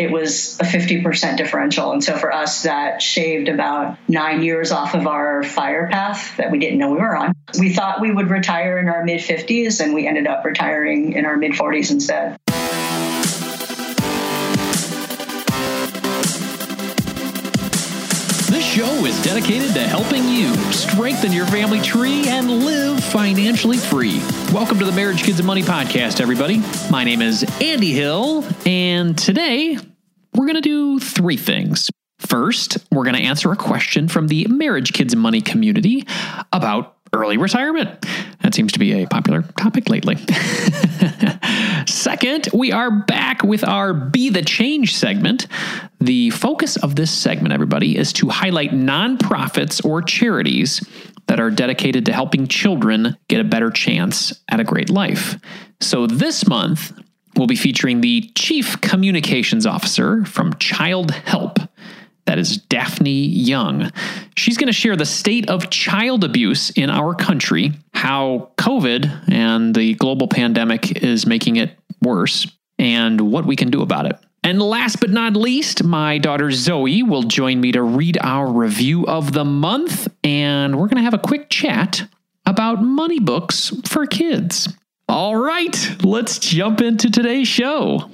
it was a 50% differential. And so for us, that shaved about nine years off of our fire path that we didn't know we were on. We thought we would retire in our mid 50s, and we ended up retiring in our mid 40s instead. This show is dedicated to helping you strengthen your family tree and live financially free. Welcome to the Marriage, Kids, and Money podcast, everybody. My name is Andy Hill, and today we're going to do three things. First, we're going to answer a question from the Marriage, Kids, Money community about early retirement. That seems to be a popular topic lately. Second, we are back with our Be the Change segment. The focus of this segment, everybody, is to highlight nonprofits or charities that are dedicated to helping children get a better chance at a great life. So this month, we'll be featuring the Chief Communications Officer from Childhelp. That is Daphne Young. She's going to share the state of child abuse in our country, how COVID and the global pandemic is making it worse, and what we can do about it. And last but not least, my daughter Zoe will join me to read our review of the month, and we're going to have a quick chat about money books for kids. All right, let's jump into today's show.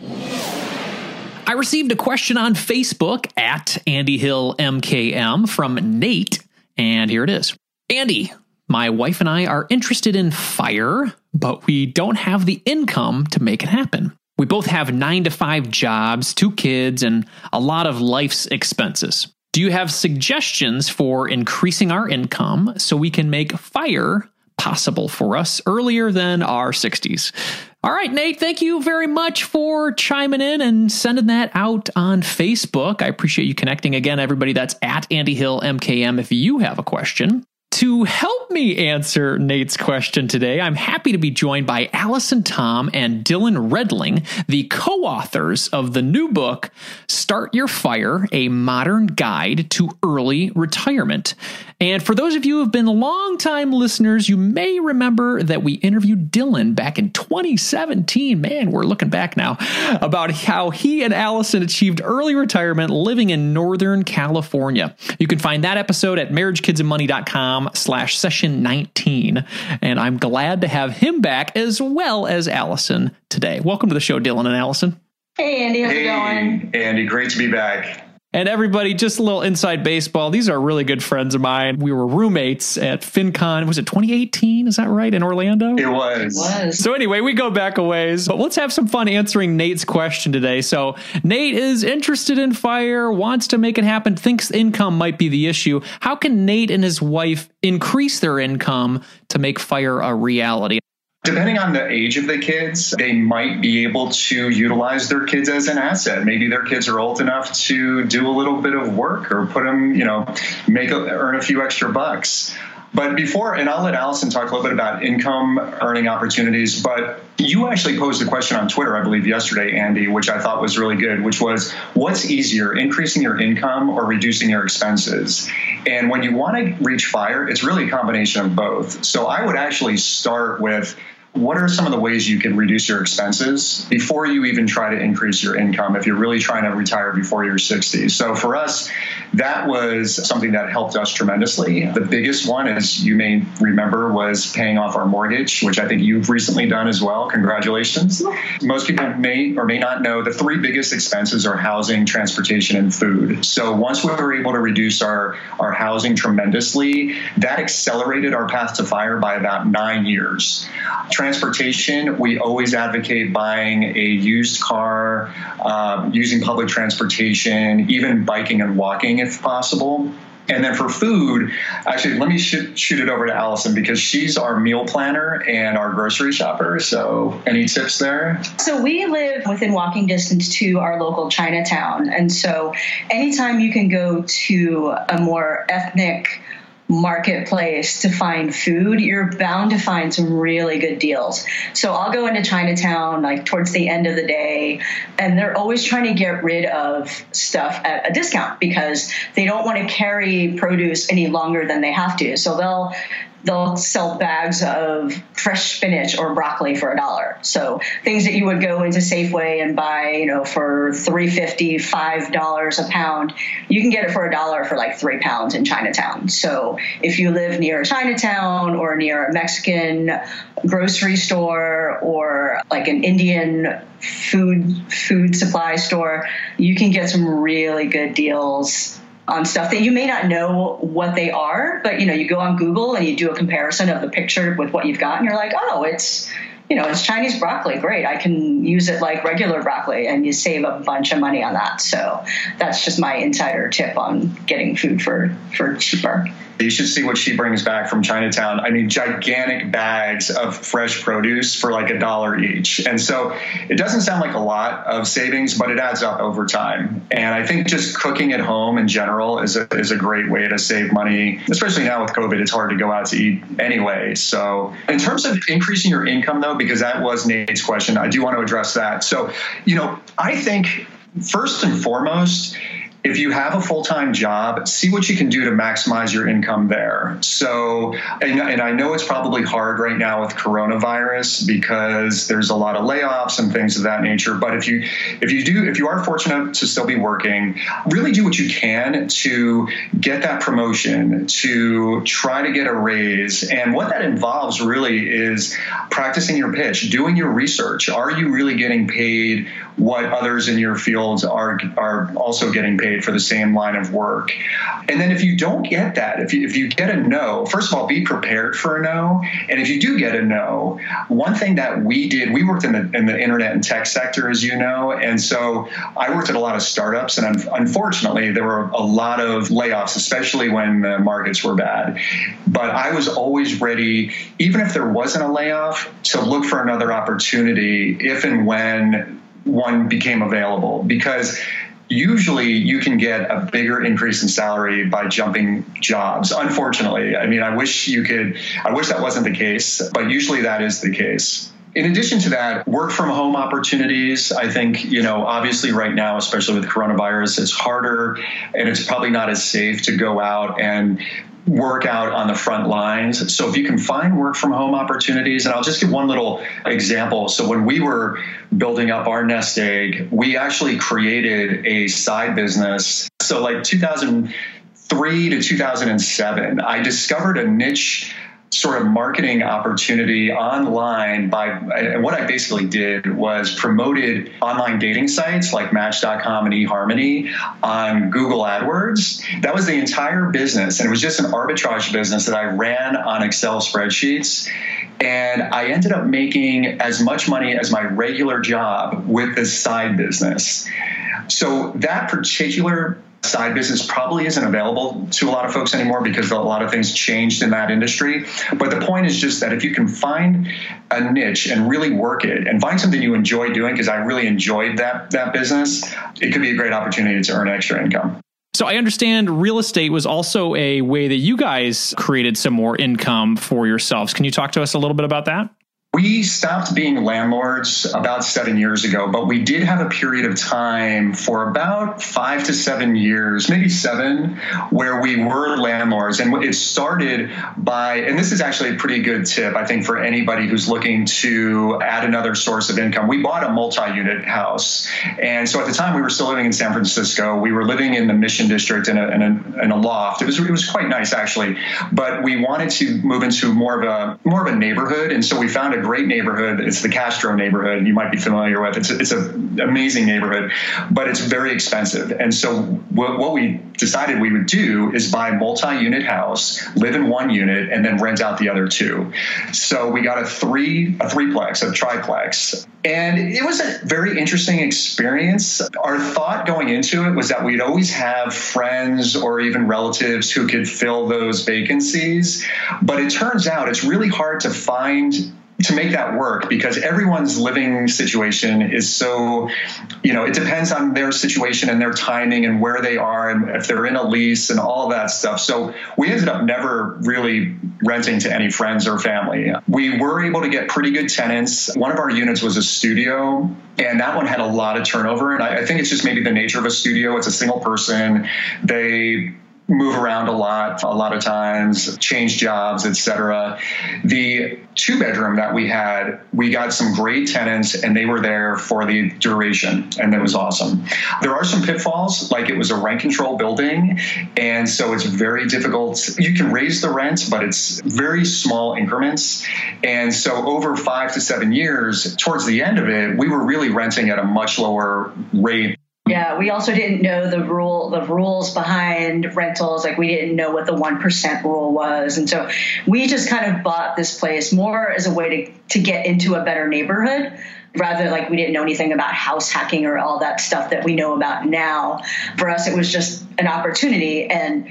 I received a question on Facebook at Andy Hill MKM from Nate, and here it is. Andy, my wife and I are interested in fire, but we don't have the income to make it happen. We both have nine to five jobs, two kids, and a lot of life's expenses. Do you have suggestions for increasing our income so we can make fire possible for us earlier than our 60s. All right, Nate, thank you very much for chiming in and sending that out on Facebook. I appreciate you connecting again, everybody. That's at Andy Hill MKM if you have a question. To help me answer Nate's question today, I'm happy to be joined by Allison Tom and Dylin Redling, the co authors of the new book, Start Your Fire A Modern Guide to Early Retirement. And for those of you who have been longtime listeners, you may remember that we interviewed Dylin back in 2017. Man, we're looking back now about how he and Allison achieved early retirement living in Northern California. You can find that episode at marriagekidsandmoney.com slash session 19. And I'm glad to have him back as well as Allison today. Welcome to the show, Dylin and Allison. Hey, Andy. How's hey, it going? Andy, great to be back. And everybody, just a little inside baseball. These are really good friends of mine. We were roommates at FinCon. Was it 2018? Is that right? In Orlando? It was. It was. So anyway, we go back a ways. But let's have some fun answering Nate's question today. So Nate is interested in fire, wants to make it happen, thinks income might be the issue. How can Nate and his wife increase their income to make fire a reality? Depending on the age of the kids, they might be able to utilize their kids as an asset. Maybe their kids are old enough to do a little bit of work or put them, you know, make a, earn a few extra bucks. But before, and I'll let Allison talk a little bit about income earning opportunities, but you actually posed a question on Twitter, I believe, yesterday, Andy, which I thought was really good, which was what's easier, increasing your income or reducing your expenses? And when you want to reach fire, it's really a combination of both. So I would actually start with what are some of the ways you can reduce your expenses before you even try to increase your income if you're really trying to retire before you're 60? So for us, that was something that helped us tremendously. The biggest one, as you may remember, was paying off our mortgage, which I think you've recently done as well. Congratulations. Most people may or may not know the three biggest expenses are housing, transportation, and food. So once we were able to reduce our, our housing tremendously, that accelerated our path to fire by about nine years transportation, we always advocate buying a used car, uh, using public transportation, even biking and walking if possible. And then for food, actually, let me shoot, shoot it over to Allison because she's our meal planner and our grocery shopper. So, any tips there? So, we live within walking distance to our local Chinatown. And so, anytime you can go to a more ethnic, marketplace to find food, you're bound to find some really good deals. So I'll go into Chinatown like towards the end of the day, and they're always trying to get rid of stuff at a discount because they don't want to carry produce any longer than they have to. So they'll they'll sell bags of fresh spinach or broccoli for a dollar. So things that you would go into Safeway and buy, you know, for three fifty, five dollars a pound, you can get it for a dollar for like three pounds in Chinatown. So if you live near Chinatown or near a Mexican grocery store or like an Indian food food supply store, you can get some really good deals on stuff that you may not know what they are, but you know, you go on Google and you do a comparison of the picture with what you've got, and you're like, oh, it's you know, it's Chinese broccoli. Great. I can use it like regular broccoli and you save a bunch of money on that. So that's just my insider tip on getting food for, for cheaper. You should see what she brings back from Chinatown. I mean, gigantic bags of fresh produce for like a dollar each. And so it doesn't sound like a lot of savings, but it adds up over time. And I think just cooking at home in general is a, is a great way to save money, especially now with COVID. It's hard to go out to eat anyway. So, in terms of increasing your income, though, because that was Nate's question, I do want to address that. So, you know, I think first and foremost, if you have a full time job, see what you can do to maximize your income there. So, and, and, I know it's probably hard right now with coronavirus because there's a lot of layoffs and things of that nature. But if you if you do if you are fortunate to still be working, really do what you can to get that promotion, to try to get a raise. And what that involves really is practicing your pitch, doing your research. Are you really getting paid what others in your fields are are also getting paid for the same line of work. And then if you don't get that, if you if you get a no, first of all, be prepared for a no. And if you do get a no, one thing that we did, we worked in the in the internet and tech sector, as you know, and so I worked at a lot of startups, and unfortunately, there were a lot of layoffs, especially when the markets were bad. But I was always ready, even if there wasn't a layoff, to look for another opportunity if and when one became available because usually you can get a bigger increase in salary by jumping jobs unfortunately i mean i wish you could i wish that wasn't the case but usually that is the case in addition to that, work from home opportunities. I think, you know, obviously right now, especially with coronavirus, it's harder and it's probably not as safe to go out and work out on the front lines. So if you can find work from home opportunities, and I'll just give one little example. So when we were building up our nest egg, we actually created a side business. So like 2003 to 2007, I discovered a niche sort of marketing opportunity online by and what I basically did was promoted online dating sites like match.com and eHarmony on Google AdWords. That was the entire business and it was just an arbitrage business that I ran on Excel spreadsheets and I ended up making as much money as my regular job with this side business. So that particular side business probably isn't available to a lot of folks anymore because a lot of things changed in that industry. But the point is just that if you can find a niche and really work it and find something you enjoy doing, because I really enjoyed that that business, it could be a great opportunity to earn extra income. So I understand real estate was also a way that you guys created some more income for yourselves. Can you talk to us a little bit about that? We stopped being landlords about seven years ago, but we did have a period of time for about five to seven years, maybe seven, where we were landlords. And it started by, and this is actually a pretty good tip, I think, for anybody who's looking to add another source of income. We bought a multi unit house. And so at the time, we were still living in San Francisco. We were living in the Mission District in a, in a, in a loft. It was, it was quite nice, actually. But we wanted to move into more of a more of a neighborhood. And so we found a great neighborhood. It's the Castro neighborhood. You might be familiar with. It's it's an amazing neighborhood, but it's very expensive. And so what, what we decided we would do is buy a multi-unit house, live in one unit, and then rent out the other two. So we got a three a threeplex, a triplex, and it was a very interesting experience. Our thought going into it was that we'd always have friends or even relatives who could fill those vacancies, but it turns out it's really hard to find to make that work because everyone's living situation is so, you know, it depends on their situation and their timing and where they are and if they're in a lease and all that stuff. So we ended up never really renting to any friends or family. We were able to get pretty good tenants. One of our units was a studio, and that one had a lot of turnover. And I, I think it's just maybe the nature of a studio. It's a single person. They move around a lot, a lot of times, change jobs, etc. The two bedroom that we had, we got some great tenants and they were there for the duration and that was awesome. There are some pitfalls, like it was a rent control building. And so it's very difficult. You can raise the rent, but it's very small increments. And so over five to seven years, towards the end of it, we were really renting at a much lower rate yeah, we also didn't know the rule, the rules behind rentals. Like we didn't know what the one percent rule was, and so we just kind of bought this place more as a way to to get into a better neighborhood rather like we didn't know anything about house hacking or all that stuff that we know about now. For us, it was just an opportunity. And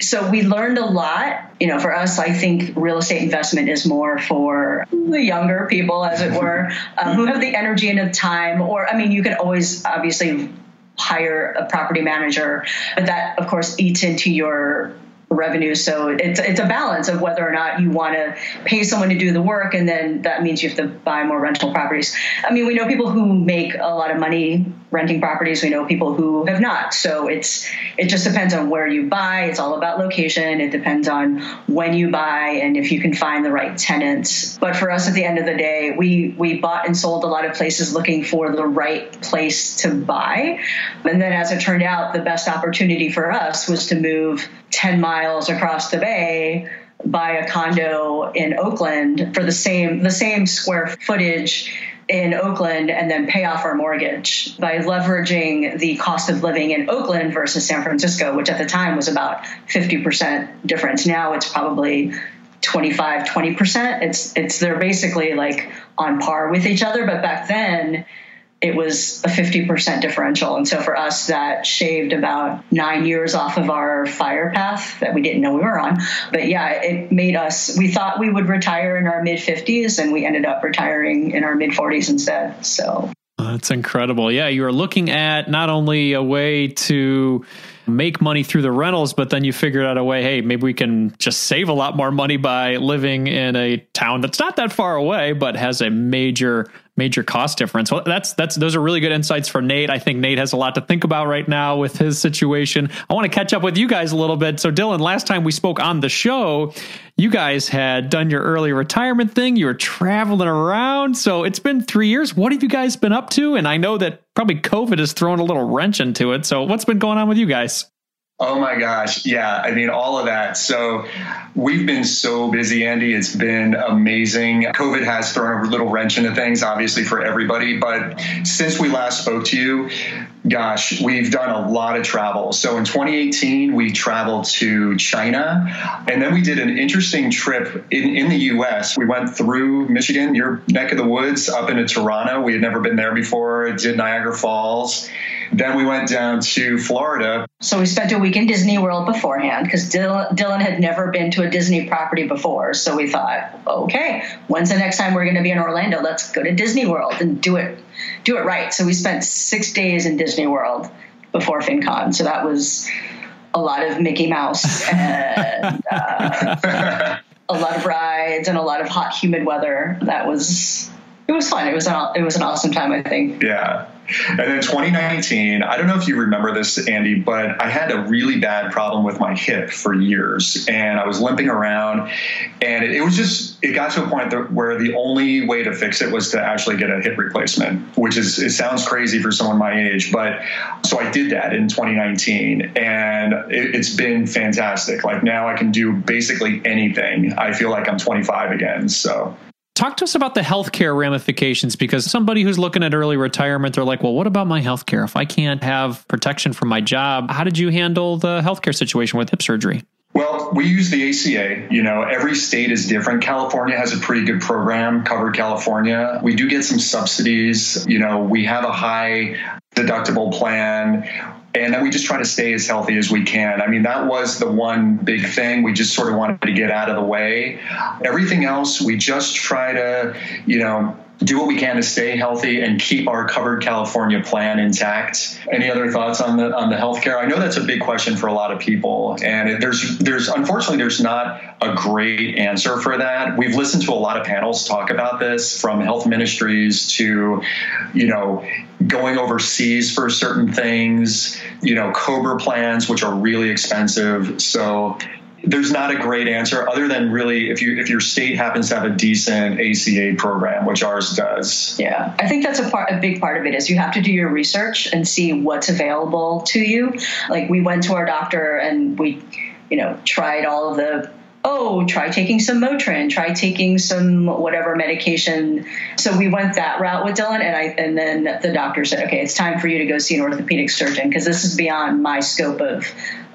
so we learned a lot. You know, for us, I think real estate investment is more for the younger people, as it were, um, who have the energy and the time. Or, I mean, you can always obviously hire a property manager. But that, of course, eats into your revenue. So it's it's a balance of whether or not you want to pay someone to do the work, and then that means you have to buy more rental properties. I mean, we know people who make a lot of money renting properties. We know people who have not. So it's it just depends on where you buy. It's all about location. It depends on when you buy and if you can find the right tenants. But for us, at the end of the day, we we bought and sold a lot of places looking for the right place to buy. And then, as it turned out, the best opportunity for us was to move 10 miles across the bay buy a condo in Oakland for the same the same square footage in Oakland and then pay off our mortgage by leveraging the cost of living in Oakland versus San Francisco, which at the time was about 50% difference. Now it's probably 25, 20%. It's it's they're basically like on par with each other, but back then it was a 50% differential. And so for us, that shaved about nine years off of our fire path that we didn't know we were on. But yeah, it made us, we thought we would retire in our mid 50s, and we ended up retiring in our mid 40s instead. So that's incredible. Yeah, you are looking at not only a way to make money through the rentals, but then you figured out a way, hey, maybe we can just save a lot more money by living in a town that's not that far away, but has a major major cost difference. Well, that's that's those are really good insights for Nate. I think Nate has a lot to think about right now with his situation. I want to catch up with you guys a little bit. So Dylin, last time we spoke on the show, you guys had done your early retirement thing. You were traveling around. So it's been 3 years. What have you guys been up to? And I know that probably COVID has thrown a little wrench into it. So what's been going on with you guys? Oh my gosh. Yeah. I mean, all of that. So we've been so busy, Andy. It's been amazing. COVID has thrown a little wrench into things, obviously, for everybody. But since we last spoke to you, gosh, we've done a lot of travel. So in 2018, we traveled to China. And then we did an interesting trip in, in the US. We went through Michigan, your neck of the woods, up into Toronto. We had never been there before, did Niagara Falls. Then we went down to Florida. So we spent a week in Disney World beforehand because Dylin, Dylin, had never been to a Disney property before. So we thought, okay, when's the next time we're going to be in Orlando? Let's go to Disney World and do it, do it right. So we spent six days in Disney World before FinCon. So that was a lot of Mickey Mouse and uh, a lot of rides and a lot of hot, humid weather. That was it was fun. It was an it was an awesome time. I think. Yeah. And then 2019, I don't know if you remember this, Andy, but I had a really bad problem with my hip for years, and I was limping around, and it, was just it got to a point where the only way to fix it was to actually get a hip replacement, which is it sounds crazy for someone my age, but so I did that in 2019, and it, it's been fantastic. Like now, I can do basically anything. I feel like I'm 25 again. So Talk to us about the healthcare ramifications because somebody who's looking at early retirement, they're like, well, what about my healthcare? If I can't have protection from my job, how did you handle the healthcare situation with hip surgery? Well, we use the ACA. You know, every state is different. California has a pretty good program, Covered California. We do get some subsidies. You know, we have a high deductible plan and we just try to stay as healthy as we can. I mean, that was the one big thing we just sort of wanted to get out of the way. Everything else, we just try to, you know, do what we can to stay healthy and keep our covered California plan intact. Any other thoughts on the on the healthcare? I know that's a big question for a lot of people, and there's there's unfortunately there's not a great answer for that. We've listened to a lot of panels talk about this, from health ministries to, you know, going overseas for certain things, you know, COBRA plans, which are really expensive. So there's not a great answer other than really if you if your state happens to have a decent ACA program, which ours does. Yeah, I think that's a part a big part of it is you have to do your research and see what's available to you. Like we went to our doctor and we, you know, tried all of the oh, try taking some Motrin, try taking some whatever medication. So we went that route with Dylin, and I and then the doctor said, okay, it's time for you to go see an orthopedic surgeon because this is beyond my scope of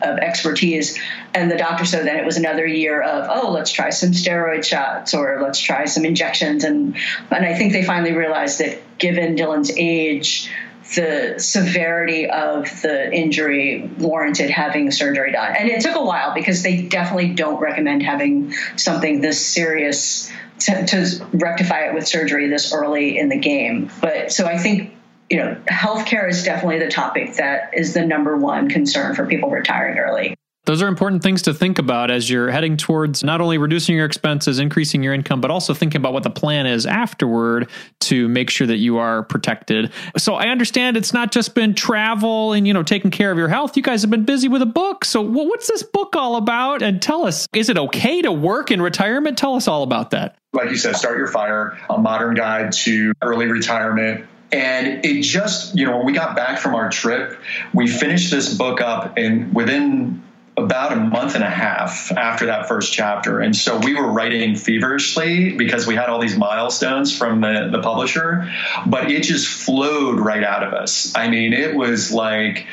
of expertise. And the doctor said then it was another year of, oh, let's try some steroid shots or let's try some injections. And and I think they finally realized that given Dylin's age, the severity of the injury warranted having surgery done. And it took a while because they definitely don't recommend having something this serious to, to rectify it with surgery this early in the game. But so I think you know, healthcare is definitely the topic that is the number one concern for people retiring early. Those are important things to think about as you're heading towards not only reducing your expenses, increasing your income, but also thinking about what the plan is afterward to make sure that you are protected. So I understand it's not just been travel and, you know, taking care of your health. You guys have been busy with a book. So what's this book all about? And tell us, is it okay to work in retirement? Tell us all about that. Like you said, Start Your Fire, a modern guide to early retirement and it just, you know, when we got back from our trip, we finished this book up and within about a month and a half after that first chapter. And so we were writing feverishly because we had all these milestones from the, the publisher, but it just flowed right out of us. I mean, it was like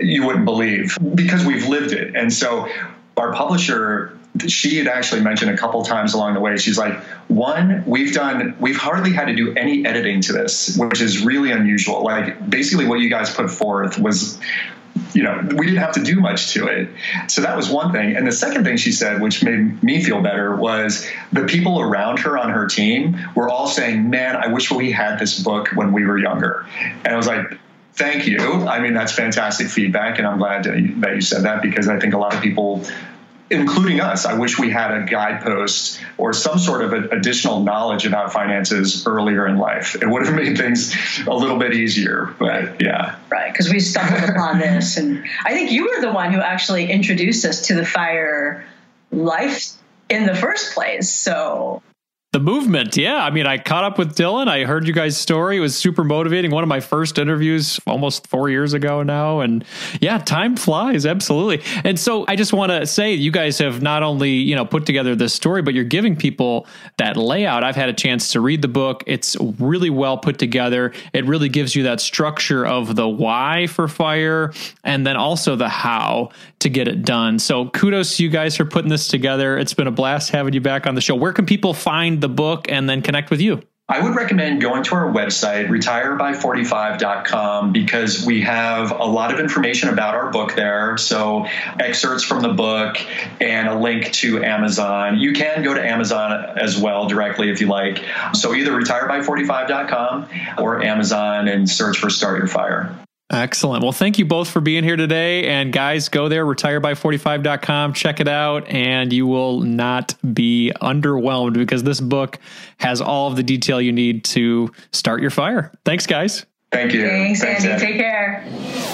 you wouldn't believe because we've lived it. And so our publisher she had actually mentioned a couple times along the way she's like one we've done we've hardly had to do any editing to this which is really unusual like basically what you guys put forth was you know, we didn't have to do much to it. So that was one thing. And the second thing she said, which made me feel better, was the people around her on her team were all saying, Man, I wish we had this book when we were younger. And I was like, Thank you. I mean, that's fantastic feedback. And I'm glad that you said that because I think a lot of people including us. I wish we had a guidepost or some sort of additional knowledge about finances earlier in life. It would have made things a little bit easier, but yeah. Right, because we stumbled upon this. And I think you were the one who actually introduced us to the fire life in the first place. So the movement, yeah. I mean, I caught up with Dylin. I heard you guys' story. It was super motivating. One of my first interviews almost four years ago now. And yeah, time flies, absolutely. And so I just want to say you guys have not only, you know, put together this story, but you're giving people that layout. I've had a chance to read the book. It's really well put together. It really gives you that structure of the why for fire and then also the how to get it done. So kudos to you guys for putting this together. It's been a blast having you back on the show. Where can people find the book and then connect with you? I would recommend going to our website, retireby45.com, because we have a lot of information about our book there. So, excerpts from the book and a link to Amazon. You can go to Amazon as well directly if you like. So, either retireby45.com or Amazon and search for Start Your Fire. Excellent. Well, thank you both for being here today. And guys, go there, retireby45.com, check it out, and you will not be underwhelmed because this book has all of the detail you need to start your fire. Thanks, guys. Thank you. Thanks, Thanks Andy. Andy. Take care.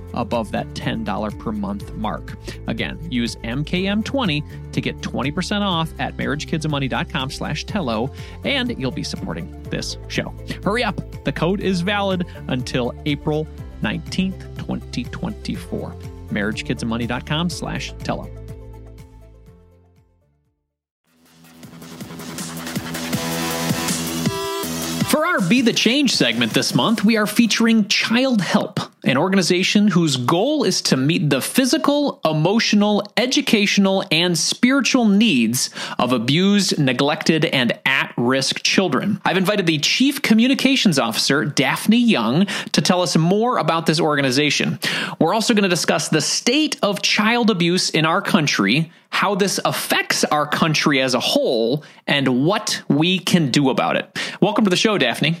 above that $10 per month mark. Again, use MKM20 to get 20% off at marriagekidsandmoney.com slash Tello, and you'll be supporting this show. Hurry up. The code is valid until April 19th, 2024. marriagekidsandmoney.com slash Tello. For our Be the Change segment this month, we are featuring Childhelp, an organization whose goal is to meet the physical, emotional, educational, and spiritual needs of abused, neglected, and at risk children. I've invited the Chief Communications Officer, Daphne Young, to tell us more about this organization. We're also going to discuss the state of child abuse in our country, how this affects our country as a whole, and what we can do about it. Welcome to the show, Daphne.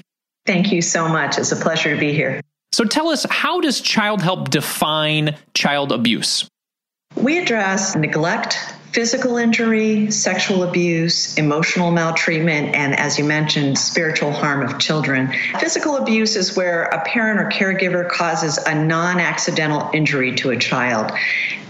Thank you so much. It's a pleasure to be here. So tell us, how does Childhelp define child abuse? We address neglect, physical injury, sexual abuse, emotional maltreatment, and as you mentioned, spiritual harm of children. Physical abuse is where a parent or caregiver causes a non accidental injury to a child.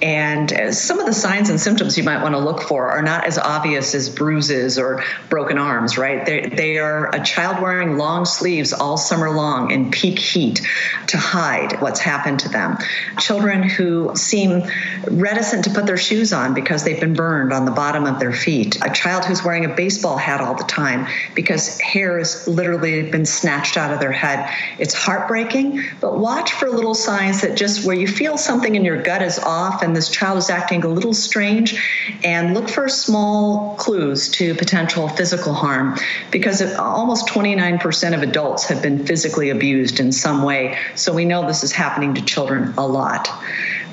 And uh, some of the signs and symptoms you might want to look for are not as obvious as bruises or broken arms, right? They, they are a child wearing long sleeves all summer long in peak heat to hide what's happened to them. Children who seem reticent to put their shoes on because they've been burned on the bottom of their feet. A child who's wearing a baseball hat all the time because hair has literally been snatched out of their head. It's heartbreaking, but watch for little signs that just where you feel something in your gut is off and and this child is acting a little strange, and look for small clues to potential physical harm because almost 29% of adults have been physically abused in some way. So we know this is happening to children a lot.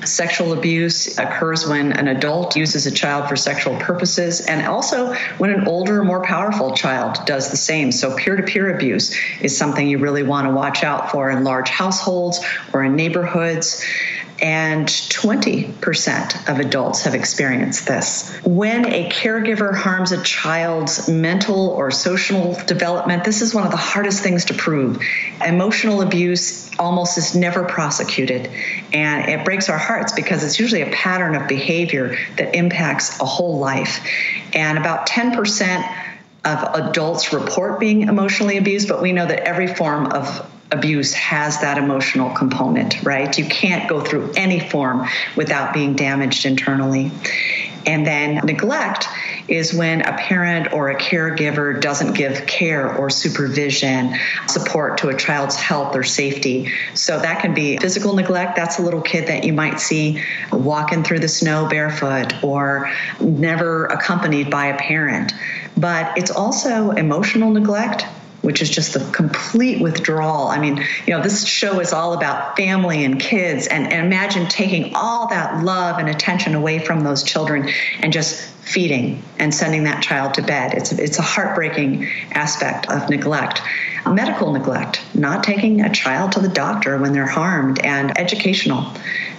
Sexual abuse occurs when an adult uses a child for sexual purposes, and also when an older, more powerful child does the same. So, peer to peer abuse is something you really want to watch out for in large households or in neighborhoods and 20% of adults have experienced this. When a caregiver harms a child's mental or social development, this is one of the hardest things to prove. Emotional abuse almost is never prosecuted, and it breaks our hearts because it's usually a pattern of behavior that impacts a whole life. And about 10% of adults report being emotionally abused, but we know that every form of abuse has that emotional component, right? You can't go through any form without being damaged internally. And then neglect is when a parent or a caregiver doesn't give care or supervision, support to a child's health or safety. So that can be physical neglect. That's a little kid that you might see walking through the snow barefoot or never accompanied by a parent. But it's also emotional neglect which is just the complete withdrawal. I mean, you know, this show is all about family and kids, and, and, imagine taking all that love and attention away from those children and just feeding and sending that child to bed. It's, it's a heartbreaking aspect of neglect. Medical neglect, not taking a child to the doctor when they're harmed, and educational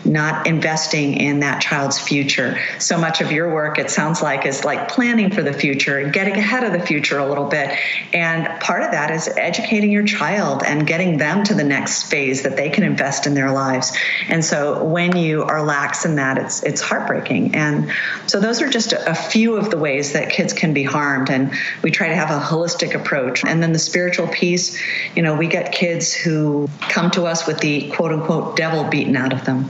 not investing in that child's future. So much of your work, it sounds like, is like planning for the future and getting ahead of the future a little bit. And part of that is educating your child and getting them to the next phase that they can invest in their lives. And so when you are lax in that, it's it's heartbreaking. And so those are just a, a few of the ways that kids can be harmed. And we try to have a holistic approach. And then the spiritual piece, you know, we get kids who come to us with the quote unquote devil beaten out of them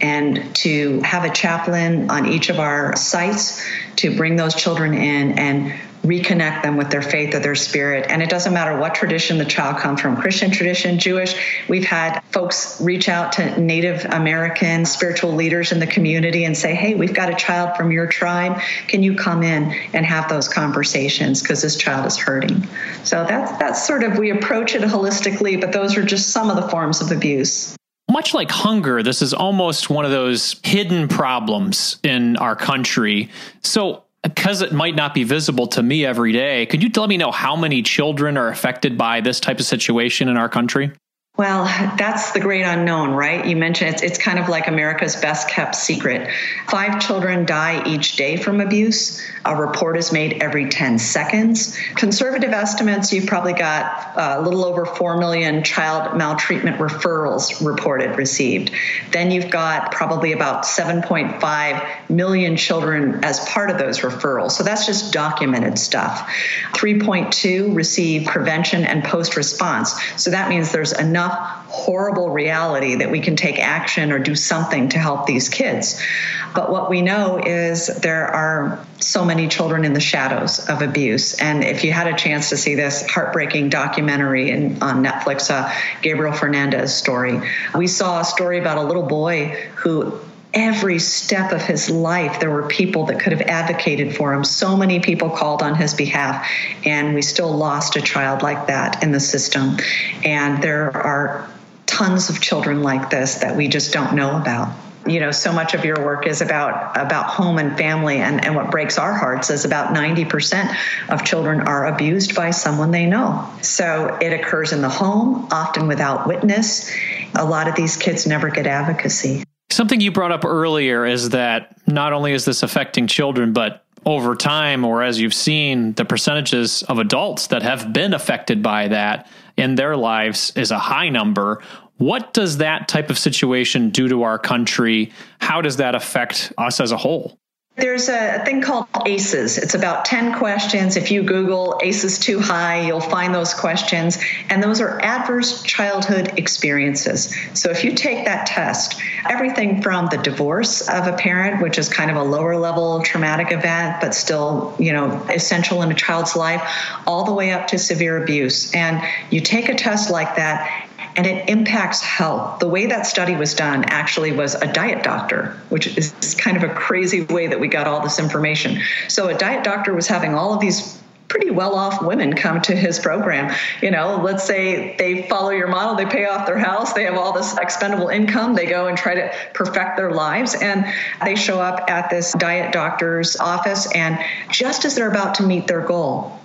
and to have a chaplain on each of our sites to bring those children in and reconnect them with their faith or their spirit. And it doesn't matter what tradition the child comes from Christian tradition, Jewish. We've had folks reach out to Native American spiritual leaders in the community and say, hey, we've got a child from your tribe. Can you come in and have those conversations? Because this child is hurting. So that's, that's sort of, we approach it holistically, but those are just some of the forms of abuse much like hunger, this is almost one of those hidden problems in our country. So, because it might not be visible to me every day, could you let me know how many children are affected by this type of situation in our country? Well, that's the great unknown, right? You mentioned it's, it's kind of like America's best kept secret. Five children die each day from abuse. A report is made every 10 seconds. Conservative estimates, you've probably got uh, a little over 4 million child maltreatment referrals reported received. Then you've got probably about 7.5 million children as part of those referrals. So that's just documented stuff. 3.2 receive prevention and post response. So that means there's enough horrible reality that we can take action or do something to help these kids. But what we know is there are so many children in the shadows of abuse. And if you had a chance to see this heartbreaking documentary in, on Netflix, uh, Gabriel Fernandez story, we saw a story about a little boy who every step of his life, there were people that could have advocated for him. So many people called on his behalf, and we still lost a child like that in the system. And there are tons of children like this that we just don't know about you know so much of your work is about about home and family and, and what breaks our hearts is about 90% of children are abused by someone they know so it occurs in the home often without witness a lot of these kids never get advocacy Something you brought up earlier is that not only is this affecting children, but over time, or as you've seen, the percentages of adults that have been affected by that in their lives is a high number. What does that type of situation do to our country? How does that affect us as a whole? There's a thing called ACEs. It's about 10 questions. If you Google ACEs too high, you'll find those questions. And those are adverse childhood experiences. So if you take that test, everything from the divorce of a parent, which is kind of a lower level traumatic event, but still, you know, essential in a child's life, all the way up to severe abuse. And you take a test like that and it impacts health. The way that study was done actually was a diet doctor, which is kind of a crazy way that we got all this information. So a diet doctor was having all of these pretty well off women come to his program. You know, let's say they follow your model, they pay off their house, they have all this expendable income, they go and try to perfect their lives, and they show up at this diet doctor's office, and just as they're about to meet their goal,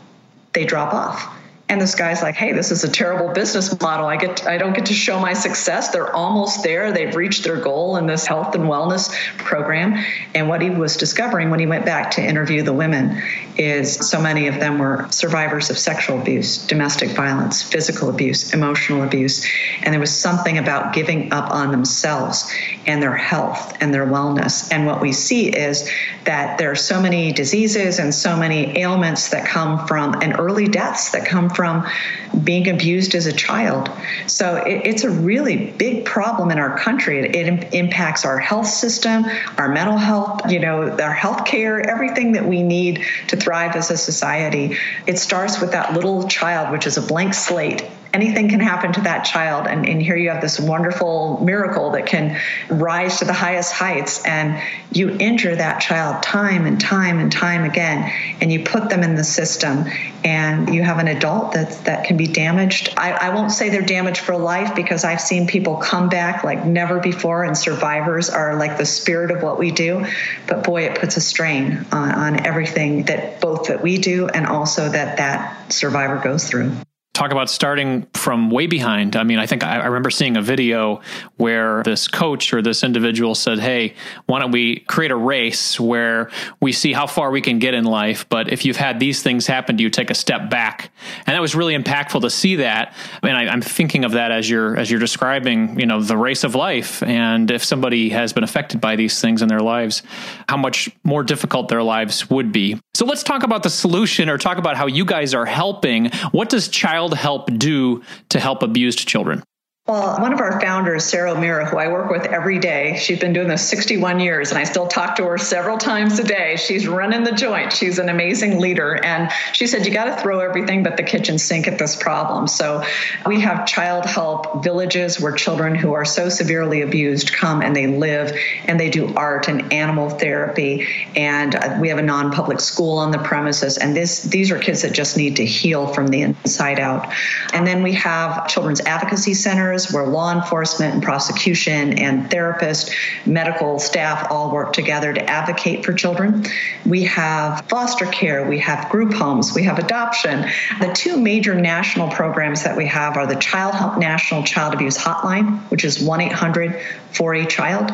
they drop off and this guy's like hey this is a terrible business model. I get i don't get to show my success. They're almost there. They've reached their goal in this health and wellness program. And what he was discovering when he went back to interview the women is so many of them were survivors of sexual abuse domestic violence physical abuse emotional abuse. And there was something about giving up on themselves and their health and their wellness. And what we see is that there are so many diseases and so many ailments that come from and early deaths that come from being abused as a child. So it, it's a really big problem in our country. It, it, impacts our health system, our mental health, you know, our health care, everything that we need to thrive as a society. It starts with that little child, which is a blank slate anything can happen to that child. And, and here you have this wonderful miracle that can rise to the highest heights. And you injure that child time and time and time again, and you put them in the system, and you have an adult that, that can be damaged. I, I won't say they're damaged for life because I've seen people come back like never before, and survivors are like the spirit of what we do. But boy, it puts a strain on, on everything that both that we do and also that that survivor goes through talk about starting from way behind. I mean, I think I, I, remember seeing a video where this coach or this individual said, Hey, why don't we create a race where we see how far we can get in life? But if you've had these things happen to you, take a step back. And that was really impactful to see that. I mean, I, I'm thinking of that as you're, as you're describing, you know, the race of life. And if somebody has been affected by these things in their lives, how much more difficult their lives would be. So let's talk about the solution or talk about how you guys are helping. What does child help do to help abused children? Well, one of our founders, Sara O'Meara, who I work with every day, she's been doing this 61 years, and I still talk to her several times a day. She's running the joint. She's an amazing leader. And she said, You got to throw everything but the kitchen sink at this problem. So we have Childhelp villages where children who are so severely abused come and they live and they do art and animal therapy. And uh, we have a non public school on the premises. And this, these are kids that just need to heal from the inside out. And then we have children's advocacy centers where law enforcement and prosecution and therapists, medical staff all work together to advocate for children. We have foster care, we have group homes, we have adoption. The two major national programs that we have are the Childhelp National Child Abuse Hotline, which is 1 800 for a child.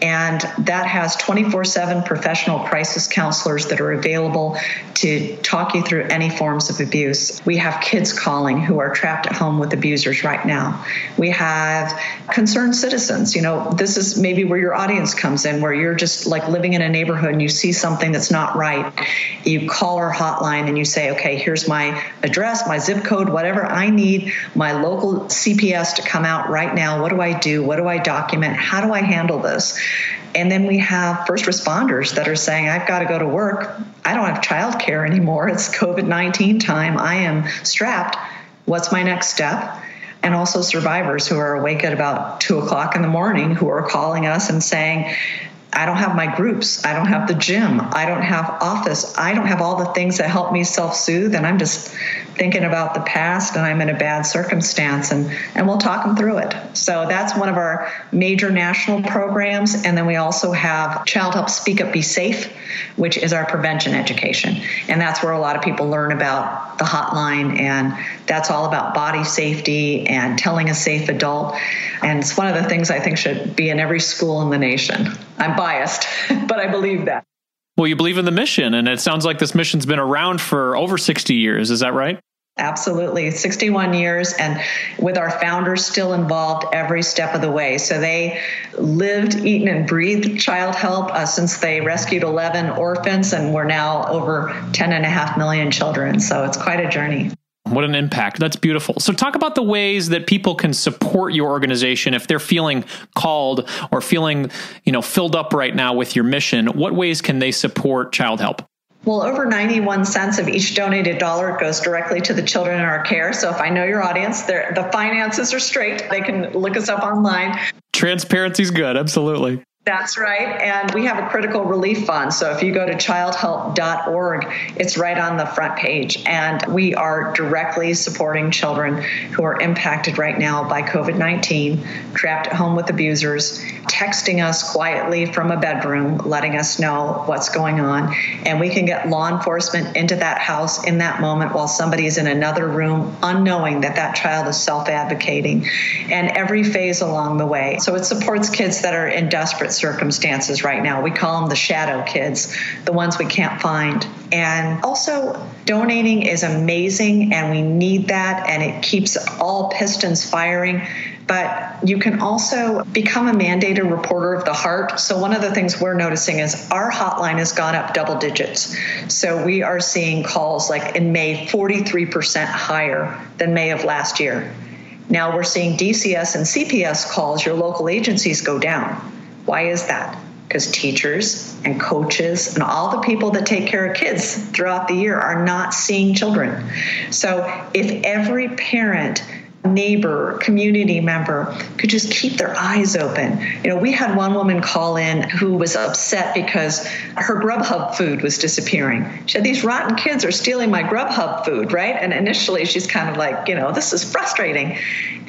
And that has 24 7 professional crisis counselors that are available to talk you through any forms of abuse. We have kids calling who are trapped at home with abusers right now. We have concerned citizens. You know, this is maybe where your audience comes in, where you're just like living in a neighborhood and you see something that's not right. You call our hotline and you say, okay, here's my address, my zip code, whatever I need my local CPS to come out right now. What do I do? What do I document? How do I handle this? And then we have first responders that are saying, I've got to go to work. I don't have childcare anymore. It's COVID 19 time. I am strapped. What's my next step? And also survivors who are awake at about two o'clock in the morning who are calling us and saying, I don't have my groups. I don't have the gym. I don't have office. I don't have all the things that help me self soothe. And I'm just thinking about the past and I'm in a bad circumstance and, and we'll talk them through it. So that's one of our major national programs. And then we also have Childhelp Speak Up Be Safe, which is our prevention education. And that's where a lot of people learn about the hotline and that's all about body safety and telling a safe adult. And it's one of the things I think should be in every school in the nation. I'm biased, but I believe that. Well, you believe in the mission, and it sounds like this mission's been around for over 60 years. Is that right? Absolutely. 61 years, and with our founders still involved every step of the way. So they lived, eaten, and breathed Childhelp uh, since they rescued 11 orphans, and we're now over 10.5 million children. So it's quite a journey. What an impact. That's beautiful. So, talk about the ways that people can support your organization if they're feeling called or feeling, you know, filled up right now with your mission. What ways can they support Childhelp? Well, over 91 cents of each donated dollar goes directly to the children in our care. So if I know your audience, the finances are straight. They can look us up online. Transparency is good. Absolutely. That's right. And we have a critical relief fund. So if you go to childhelp.org, it's right on the front page. And we are directly supporting children who are impacted right now by COVID 19, trapped at home with abusers, texting us quietly from a bedroom, letting us know what's going on. And we can get law enforcement into that house in that moment while somebody is in another room, unknowing that that child is self advocating, and every phase along the way. So it supports kids that are in desperate circumstances right now. We call them the shadow kids, the ones we can't find. And also, donating is amazing, and we need that, and it keeps all pistons firing but you can also become a mandated reporter of the heart. So, one of the things we're noticing is our hotline has gone up double digits. So, we are seeing calls like in May 43% higher than May of last year. Now, we're seeing DCS and CPS calls, your local agencies, go down. Why is that? Because teachers and coaches and all the people that take care of kids throughout the year are not seeing children. So if every parent neighbor, community member could just keep their eyes open. You know, we had one woman call in who was upset because her Grubhub food was disappearing. She said, These rotten kids are stealing my Grubhub food, right? And initially she's kind of like, you know, this is frustrating.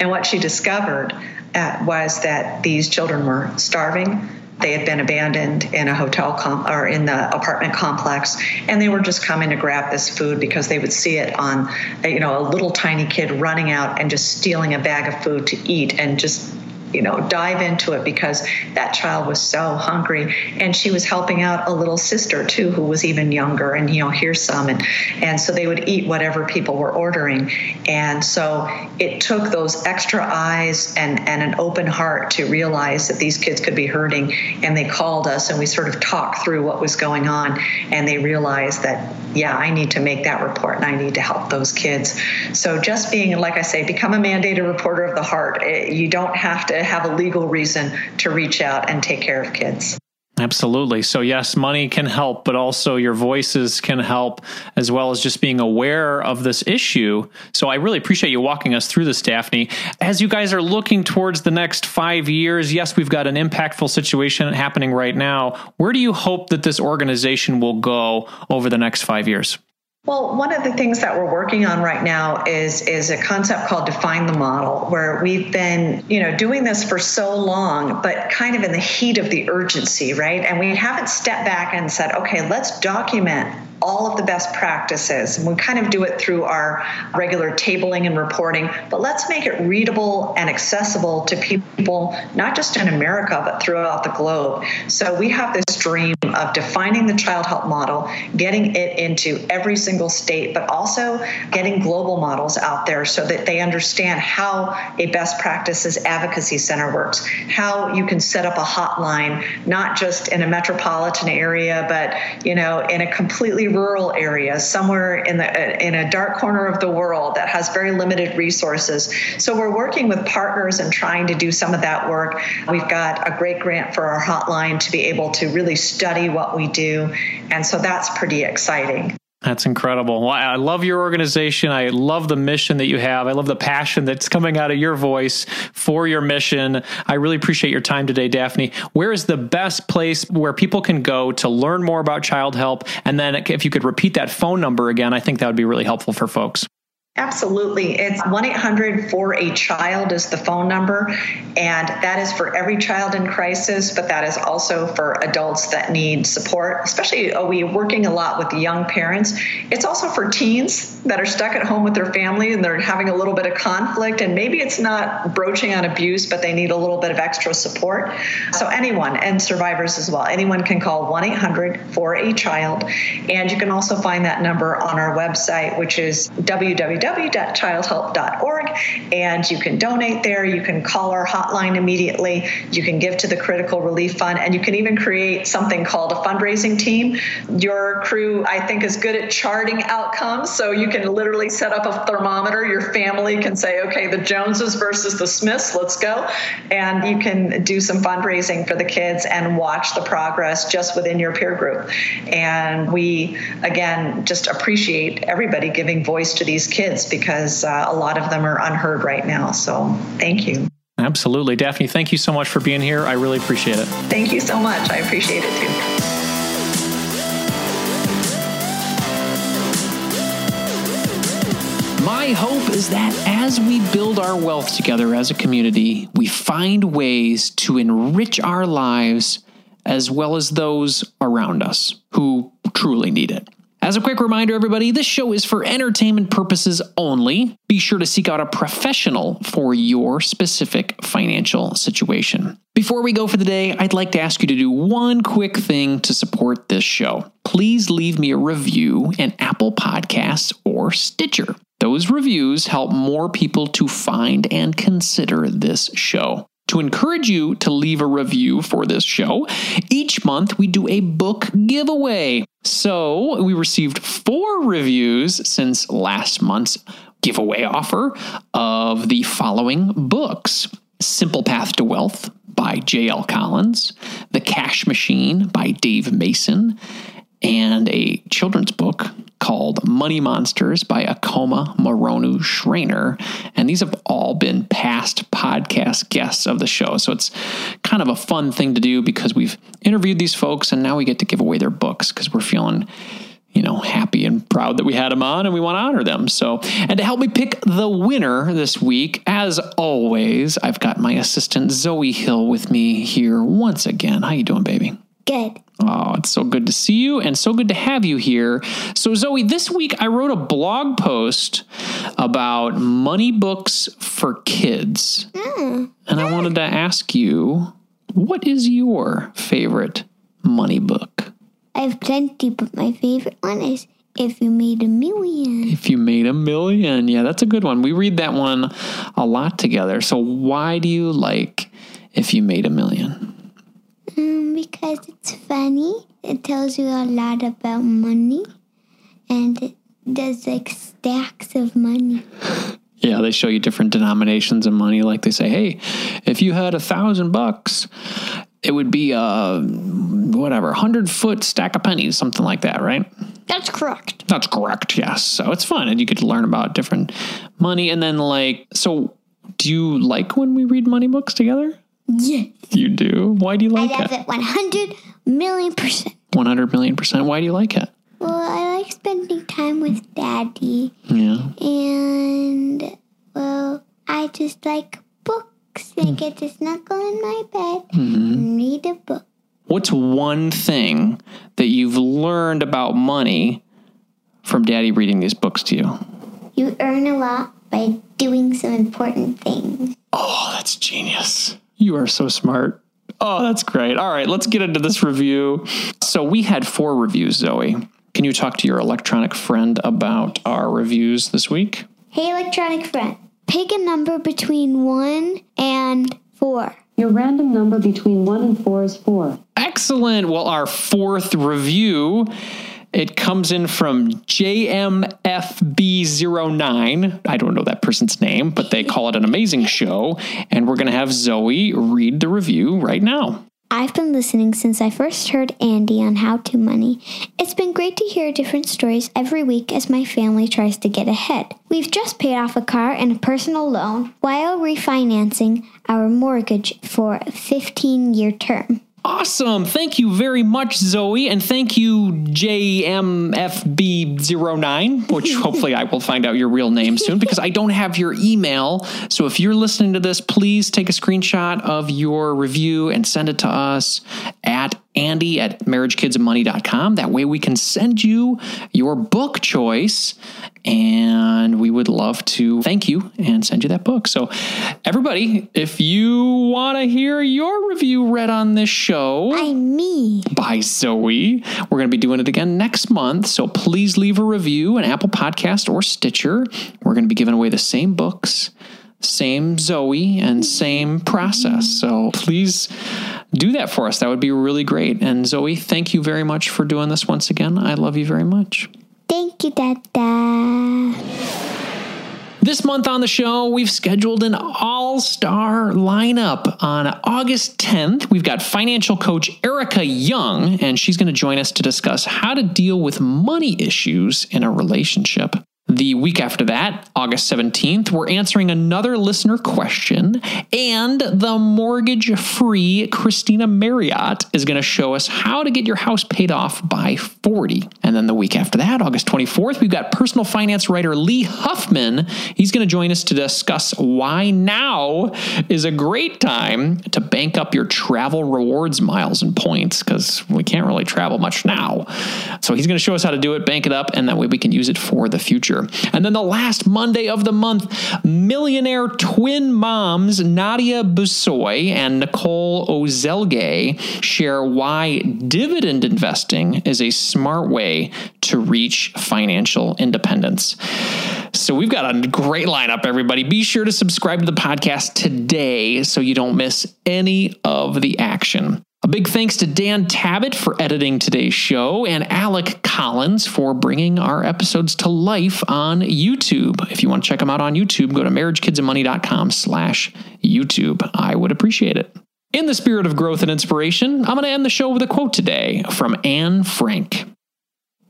And what she discovered uh, was that these children were starving. They had been abandoned in a hotel com- or in the apartment complex, and they were just coming to grab this food because they would see it on, you know, a little tiny kid running out and just stealing a bag of food to eat and just you know dive into it because that child was so hungry. And she was helping out a little sister too who was even younger and you know here's some. And and so they would eat whatever people were ordering. And so it took those extra eyes and and an open heart to realize that these kids could be hurting. And they called us and we sort of talked through what was going on. And they realized that yeah I need to make that report and I need to help those kids. So just being like I say become a mandated reporter of the heart. Eh, you don't have to have a legal reason to reach out and take care of kids. Absolutely. So, yes, money can help, but also your voices can help as well as just being aware of this issue. So, I really appreciate you walking us through this, Daphne. As you guys are looking towards the next five years, yes, we've got an impactful situation happening right now. Where do you hope that this organization will go over the next five years? Well, one of the things that we're working on right now is is a concept called define the model, where we've been, you know, doing this for so long, but kind of in the heat of the urgency, right? And we haven't stepped back and said, okay, let's document all of the best practices. And we kind of do it through our regular tabling and reporting, but let's make it readable and accessible to people, not just in America, but throughout the globe. So we have this dream of defining the Childhelp model, getting it into every single state, but also getting global models out there so that they understand how a best practices advocacy center works, how you can set up a hotline, not just in a metropolitan area, but, you know, in a completely rural area, somewhere in the in a dark corner of the world that has very limited resources. So we're working with partners and trying to do some of that work. We've got a great grant for our hotline to be able to really study what we do, and so that's pretty exciting. That's incredible. Well, I love your organization. I love the mission that you have. I love the passion that's coming out of your voice for your mission. I really appreciate your time today, Daphne. Where is the best place where people can go to learn more about Childhelp? And then if you could repeat that phone number again, I think that would be really helpful for folks. Absolutely. It's 1 800 for a child is the phone number. And that is for every child in crisis, but that is also for adults that need support. Especially, oh, we're working a lot with young parents. It's also for teens that are stuck at home with their family and they're having a little bit of conflict. And maybe it's not broaching on abuse, but they need a little bit of extra support. So, anyone and survivors as well, anyone can call 1 800 for a child. And you can also find that number on our website, which is www www.childhelp.org, and you can donate there. You can call our hotline immediately. You can give to the Critical Relief Fund, and you can even create something called a fundraising team. Your crew, I think, is good at charting outcomes, so you can literally set up a thermometer. Your family can say, okay, the Joneses versus the Smiths, let's go. And you can do some fundraising for the kids and watch the progress just within your peer group. And we, again, just appreciate everybody giving voice to these kids kids because uh, a lot of them are unheard right now. So thank you. Absolutely. Daphne, thank you so much for being here. I really appreciate it. Thank you so much. I appreciate it too. My hope is that as we build our wealth together as a community, we find ways to enrich our lives as well as those around us who truly need it. As a quick reminder, everybody, this show is for entertainment purposes only. Be sure to seek out a professional for your specific financial situation. Before we go for the day, I'd like to ask you to do one quick thing to support this show. Please leave me a review in Apple Podcasts or Stitcher. Those reviews help more people to find and consider this show to encourage you to leave a review for this show. Each month, we do a book giveaway. So we received four reviews since last month's giveaway offer of the following books Simple Path to Wealth by J.L. Collins, The Cash Machine by Dave Mason, and a children's book called Money Monsters by Akoma Moronu Schreiner. And these have all been past podcast guests of the show. So it's kind of a fun thing to do because we've interviewed these folks and now we get to give away their books because we're feeling you know, happy and proud that we had them on and we want to honor them. So, and to help me pick the winner this week, as always, I've got my assistant Zoe Hill with me here once again. How you doing, baby? Good. Oh, it's so good to see you and so good to have you here. So, Zoe, this week I wrote a blog post about money books for kids. Mm. And I wanted to ask you, what is your favorite money book? I have plenty, but my favorite one is If You Made a Million. If you made a million. Yeah, that's a good one. We read that one a lot together. So, why do you like If You Made a Million? Um, because it's funny. It tells you a lot about money. And it does like stacks of money. Yeah, they show you different denominations of money. Like they say, hey, if you had a thousand bucks, it would be a whatever, hundred foot stack of pennies, something like that, right? That's correct. That's correct. Yes. So it's fun, and you get to learn about different money, and then like, so do you like when we read money books together? Yes. You do. Why do you like it? I love it? it 100 million percent. One hundred million percent. Why do you like it? Well, I like spending time with Daddy. Yeah. And, well, I just like books. I hmm. get to snuggle in my bed mm-hmm. and read a book. What's one thing that you've learned about money from Daddy reading these books to you? You earn a lot by doing some important things. Oh, that's genius. You are so smart. Oh, that's great. All right, let's get into this review. So, we had four reviews, Zoe. Can you talk to your electronic friend about our reviews this week? Hey, electronic friend, pick a number between 1 and 4. Your random number between 1 and 4 is 4. Excellent. Well, our fourth review, it comes in from JMFB09. I don't know that person's name, but they call it an amazing show. And we're going to have Zoe read the review right now. I've been listening since I first heard Andy on How to Money. It's been great to hear different stories every week as my family tries to get ahead. We've just paid off a car and a personal loan while refinancing our mortgage for a 15 year term. Awesome. Thank you very much, Zoe. And thank you, JMFB09, which hopefully I will find out your real name soon because I don't have your email. So if you're listening to this, please take a screenshot of your review and send it to us at Andy at marriagekidsandmoney.com. That way we can send you your book choice and we would love to thank you and send you that book. So, everybody, if you want to hear your review read on this show by me. by Zoe, we're going to be doing it again next month. So, please leave a review in Apple Podcast or Stitcher. We're going to be giving away the same books, same Zoe, and same process. So, please do that for us. That would be really great. And, Zoe, thank you very much for doing this once again. I love you very much. Thank you, Dada. This month on the show, we've scheduled an all star lineup. On August 10th, we've got financial coach Erica Young, and she's going to join us to discuss how to deal with money issues in a relationship. The week after that, August 17th, we're answering another listener question, and the mortgage free Christina Marriott is going to show us how to get your house paid off by 40. And then the week after that, August 24th, we've got personal finance writer Lee Huffman. He's going to join us to discuss why now is a great time to bank up your travel rewards miles and points because we can't really travel much now. So he's going to show us how to do it, bank it up, and that way we can use it for the future. And then the last Monday of the month, millionaire twin moms Nadia Busoy and Nicole Ozelge share why dividend investing is a smart way to reach financial independence. So we've got a great lineup, everybody. Be sure to subscribe to the podcast today so you don't miss any of the action. A big thanks to Dan Tabbitt for editing today's show and Alec Collins for bringing our episodes to life on YouTube. If you want to check them out on YouTube, go to marriagekidsandmoney.com slash YouTube. I would appreciate it. In the spirit of growth and inspiration, I'm going to end the show with a quote today from Anne Frank.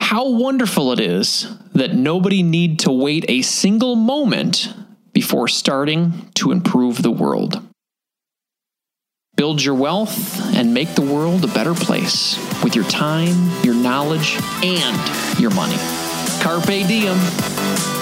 How wonderful it is that nobody need to wait a single moment before starting to improve the world. Build your wealth and make the world a better place with your time, your knowledge, and your money. Carpe diem.